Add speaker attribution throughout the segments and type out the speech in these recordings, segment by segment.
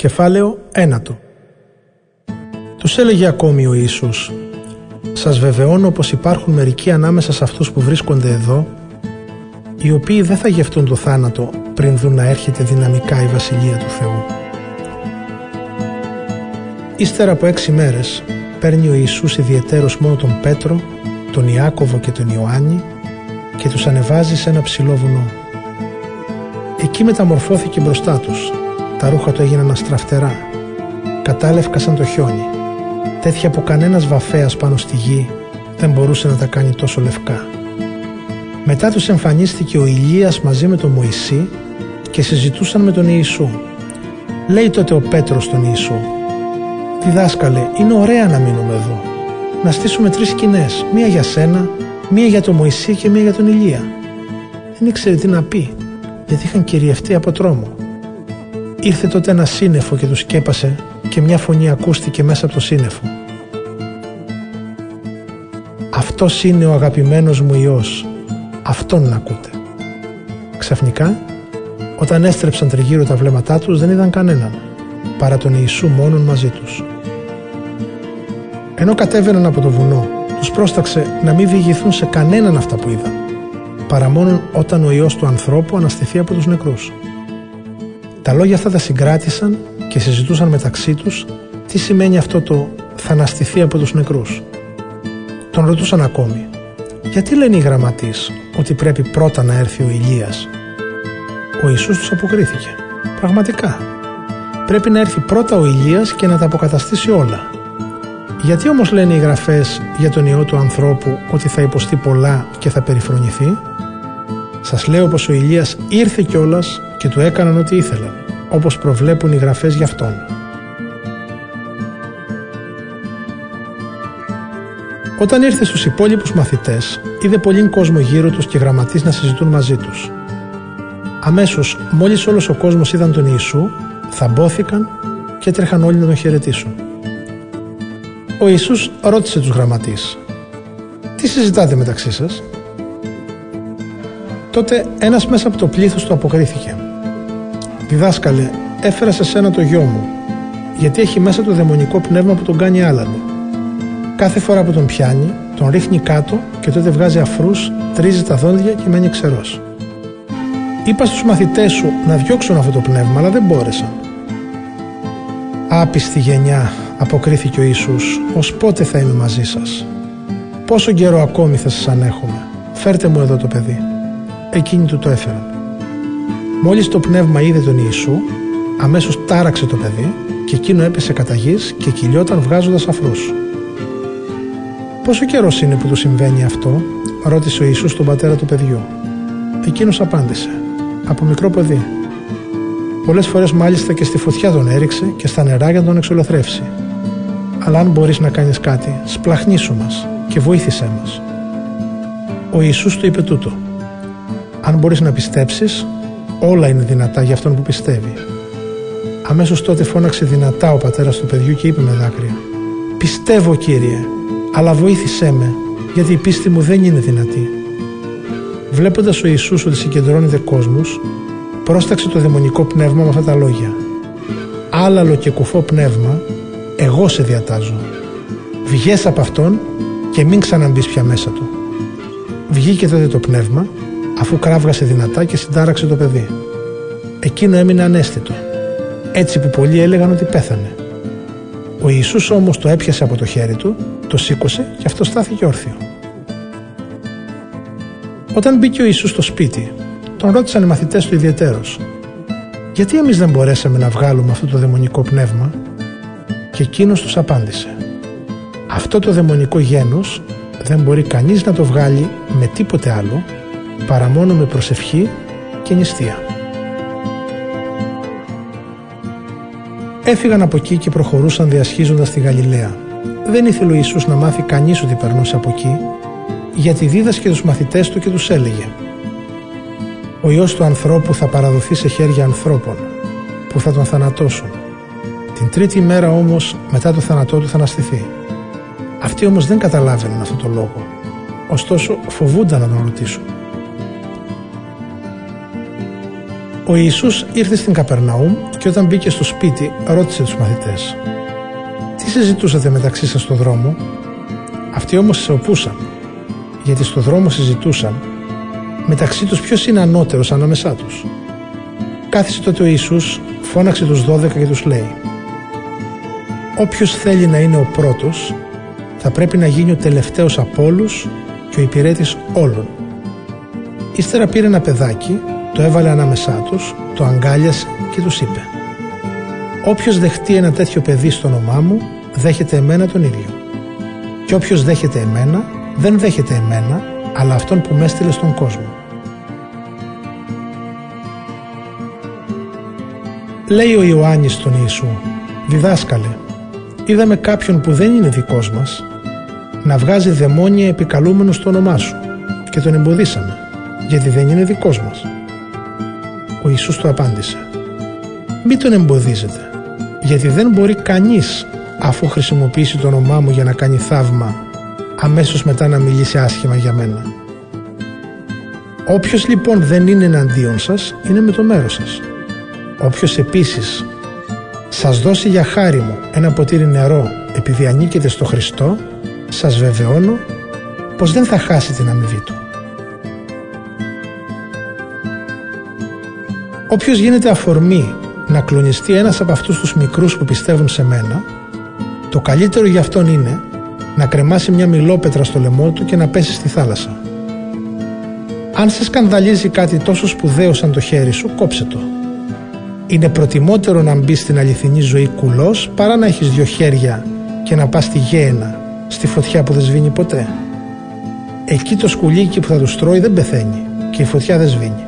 Speaker 1: Κεφάλαιο ένατο Τους έλεγε ακόμη ο Ιησούς «Σας βεβαιώνω πως υπάρχουν μερικοί ανάμεσα σε αυτούς που βρίσκονται εδώ οι οποίοι δεν θα γευτούν το θάνατο πριν δουν να έρχεται δυναμικά η Βασιλεία του Θεού». Ύστερα από έξι μέρες παίρνει ο Ιησούς ιδιαιτέρως μόνο τον Πέτρο, τον Ιάκωβο και τον Ιωάννη και τους ανεβάζει σε ένα ψηλό βουνό. Εκεί μεταμορφώθηκε μπροστά τους τα ρούχα του έγιναν αστραφτερά. Κατάλευκα σαν το χιόνι. Τέτοια που κανένας βαφέας πάνω στη γη δεν μπορούσε να τα κάνει τόσο λευκά. Μετά τους εμφανίστηκε ο Ηλίας μαζί με τον Μωυσή και συζητούσαν με τον Ιησού. Λέει τότε ο Πέτρος τον Ιησού «Διδάσκαλε, είναι ωραία να μείνουμε εδώ. Να στήσουμε τρεις σκηνές, μία για σένα, μία για τον Μωυσή και μία για τον Ηλία». Δεν ήξερε τι να πει, γιατί είχαν κυριευτεί από τρόμο. Ήρθε τότε ένα σύννεφο και τους σκέπασε και μια φωνή ακούστηκε μέσα από το σύννεφο. Αυτός είναι ο αγαπημένος μου Υιός. Αυτόν να ακούτε. Ξαφνικά, όταν έστρεψαν τριγύρω τα βλέμματά τους δεν είδαν κανέναν, παρά τον Ιησού μόνον μαζί τους. Ενώ κατέβαιναν από το βουνό, τους πρόσταξε να μην διηγηθούν σε κανέναν αυτά που είδαν, παρά μόνον όταν ο Υιός του ανθρώπου αναστηθεί από τους νεκρούς. Τα λόγια αυτά τα συγκράτησαν και συζητούσαν μεταξύ τους τι σημαίνει αυτό το «θα αναστηθεί από τους νεκρούς». Τον ρωτούσαν ακόμη «Γιατί λένε οι γραμματείς ότι πρέπει πρώτα να έρθει ο Ηλίας» Ο Ιησούς τους αποκρίθηκε «Πραγματικά, πρέπει να έρθει πρώτα ο Ηλίας και να τα αποκαταστήσει όλα». Γιατί όμως λένε οι γραφές για τον Υιό του ανθρώπου ότι θα υποστεί πολλά και θα περιφρονηθεί; Σας λέω πως ο Ηλίας ήρθε κιόλας και του έκαναν ό,τι ήθελαν, όπως προβλέπουν οι γραφές για αυτόν. Όταν ήρθε στους υπόλοιπους μαθητές, είδε πολύ κόσμο γύρω τους και γραμματείς να συζητούν μαζί τους. Αμέσως, μόλις όλος ο κόσμος είδαν τον Ιησού, θαμπόθηκαν και έτρεχαν όλοι να τον χαιρετήσουν. Ο Ιησούς ρώτησε τους γραμματείς «Τι συζητάτε μεταξύ σας» Τότε ένας μέσα από το πλήθος του αποκρίθηκε Διδάσκαλε, έφερα σε σένα το γιο μου, γιατί έχει μέσα το δαιμονικό πνεύμα που τον κάνει άλαλο. Κάθε φορά που τον πιάνει, τον ρίχνει κάτω και τότε βγάζει αφρούς, τρίζει τα δόντια και μένει ξερός. Είπα στους μαθητές σου να διώξουν αυτό το πνεύμα, αλλά δεν μπόρεσαν. Άπιστη γενιά, αποκρίθηκε ο Ιησούς, ως πότε θα είμαι μαζί σας; Πόσο καιρό ακόμη θα σας ανέχομαι; Φέρτε μου εδώ το παιδί. Εκείνοι του το έφεραν. Μόλις το πνεύμα είδε τον Ιησού, αμέσως τάραξε το παιδί και εκείνο έπεσε κατά γης και κυλιόταν βγάζοντας αφρούς. «Πόσο καιρός είναι που του συμβαίνει αυτό» ρώτησε ο Ιησούς τον πατέρα του παιδιού. Εκείνος απάντησε «Από μικρό παιδί». Πολλές φορές μάλιστα και στη φωτιά τον έριξε και στα νερά για να τον εξολοθρεύσει. Αλλά αν μπορείς να κάνεις κάτι, σπλαχνίσου μας και βοήθησέ μας. Ο Ιησούς του είπε τούτο. Αν μπορείς να πιστέψεις, Όλα είναι δυνατά για αυτόν που πιστεύει. Αμέσως τότε φώναξε δυνατά ο πατέρας του παιδιού και είπε με δάκρυα: Πιστεύω, κύριε, αλλά βοήθησέ με, γιατί η πίστη μου δεν είναι δυνατή. Βλέποντας ο Ιησούς ότι συγκεντρώνεται κόσμος, πρόσταξε το δαιμονικό πνεύμα με αυτά τα λόγια. Άλαλο και κουφό πνεύμα, εγώ σε διατάζω. Βγες από αυτόν και μην ξαναμπείς πια μέσα του. Βγήκε τότε το πνεύμα αφού κράβγασε δυνατά και συντάραξε το παιδί. Εκείνο έμεινε ανέστητο, έτσι που πολλοί έλεγαν ότι πέθανε. Ο Ιησούς όμως το έπιασε από το χέρι του, το σήκωσε και αυτό στάθηκε όρθιο. Όταν μπήκε ο Ιησούς στο σπίτι, τον ρώτησαν οι μαθητές του ιδιαιτέρως «Γιατί εμείς δεν μπορέσαμε να βγάλουμε αυτό το δαιμονικό πνεύμα» και εκείνος τους απάντησε «Αυτό το δαιμονικό γένος δεν μπορεί κανείς να το βγάλει με τίποτε άλλο παρά μόνο με προσευχή και νηστεία. Έφυγαν από εκεί και προχωρούσαν διασχίζοντας τη Γαλιλαία. Δεν ήθελε ο Ιησούς να μάθει κανείς ότι περνούσε από εκεί, γιατί δίδασκε τους μαθητές του και τους έλεγε «Ο Υιός του ανθρώπου θα παραδοθεί σε χέρια ανθρώπων, που θα τον θανατώσουν. Την τρίτη μέρα όμως, μετά το θάνατό του θα αναστηθεί. Αυτοί όμως δεν καταλάβαιναν αυτό το λόγο, ωστόσο φοβούνταν να τον ρωτήσουν. Ο Ιησούς ήρθε στην Καπερναούμ και όταν μπήκε στο σπίτι ρώτησε τους μαθητές «Τι συζητούσατε μεταξύ σας στο δρόμο» Αυτοί όμως σιωπούσαν γιατί στο δρόμο συζητούσαν μεταξύ τους ποιος είναι ανώτερος ανάμεσά τους; Κάθισε τότε ο Ιησούς, φώναξε τους δώδεκα και τους λέει «Όποιος θέλει να είναι ο πρώτος θα πρέπει να γίνει ο τελευταίος από όλους και ο υπηρέτης όλων». Ύστερα πήρε ένα παιδάκι, το έβαλε ανάμεσά τους, το αγκάλιασε και τους είπε «Όποιος δεχτεί ένα τέτοιο παιδί στο όνομά μου, δέχεται εμένα τον ίδιο. Και όποιος δέχεται εμένα, δεν δέχεται εμένα, αλλά αυτόν που με έστειλε στον κόσμο. Λέει ο Ιωάννης στον Ιησού «Διδάσκαλε, είδαμε κάποιον που δεν είναι δικός μας να βγάζει δαιμόνια επικαλούμενο στο όνομά σου και τον εμποδίσαμε γιατί δεν είναι δικός μας». Ο Ιησούς του απάντησε «Μη τον εμποδίζετε γιατί δεν μπορεί κανείς αφού χρησιμοποιήσει το όνομά μου για να κάνει θαύμα αμέσως μετά να μιλήσει άσχημα για μένα. Όποιος λοιπόν δεν είναι εναντίον σας είναι με το μέρος σας. Όποιος επίσης σας δώσει για χάρη μου ένα ποτήρι νερό επειδή ανήκετε στο Χριστό, σας βεβαιώνω πως δεν θα χάσει την αμοιβή του. Όποιος γίνεται αφορμή να κλονιστεί ένας από αυτούς τους μικρούς που πιστεύουν σε μένα, το καλύτερο για αυτόν είναι να κρεμάσει μια μιλόπετρα στο λαιμό του και να πέσει στη θάλασσα. Αν σε σκανδαλίζει κάτι τόσο σπουδαίο σαν το χέρι σου, κόψε το. Είναι προτιμότερο να μπει στην αληθινή ζωή κουλός παρά να έχεις δυο χέρια και να πας στη γέαινα, στη φωτιά που δεν σβήνει ποτέ. Εκεί το σκουλίκι που θα του στρώει δεν πεθαίνει και η φωτιά δεν σβήνει.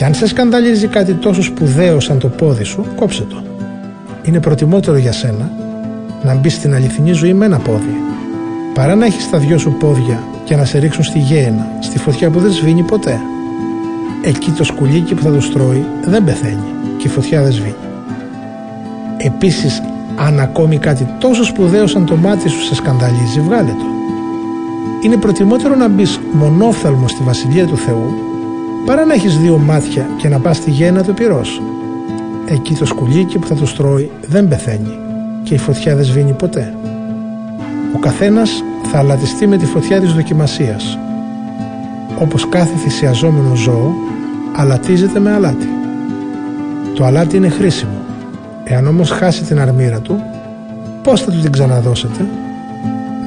Speaker 1: Και αν σε σκανδαλίζει κάτι τόσο σπουδαίο σαν το πόδι σου, κόψε το. Είναι προτιμότερο για σένα να μπεις στην αληθινή ζωή με ένα πόδι, παρά να έχεις τα δυο σου πόδια και να σε ρίξουν στη γέαινα, στη φωτιά που δεν σβήνει ποτέ. Εκεί το σκουλίκι που θα το στρώει δεν πεθαίνει και η φωτιά δεν σβήνει. Επίσης, αν ακόμη κάτι τόσο σπουδαίο σαν το μάτι σου σε σκανδαλίζει, βγάλε το. Είναι προτιμότερο να μπεις μονόφθαλμο στη Βασιλεία του Θεού, παρά να έχεις δύο μάτια και να πας στη γέννα του πυρός. Εκεί το σκουλίκι που θα το στρώει δεν πεθαίνει και η φωτιά δεν σβήνει ποτέ. Ο καθένας θα αλατιστεί με τη φωτιά της δοκιμασίας. Όπως κάθε θυσιαζόμενο ζώο, αλατίζεται με αλάτι. Το αλάτι είναι χρήσιμο. Εάν όμως χάσει την αρμήρα του, πώς θα του την ξαναδώσετε;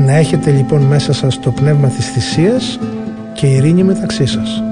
Speaker 1: Να έχετε λοιπόν μέσα σας το πνεύμα της θυσίας και ειρήνη μεταξύ σας.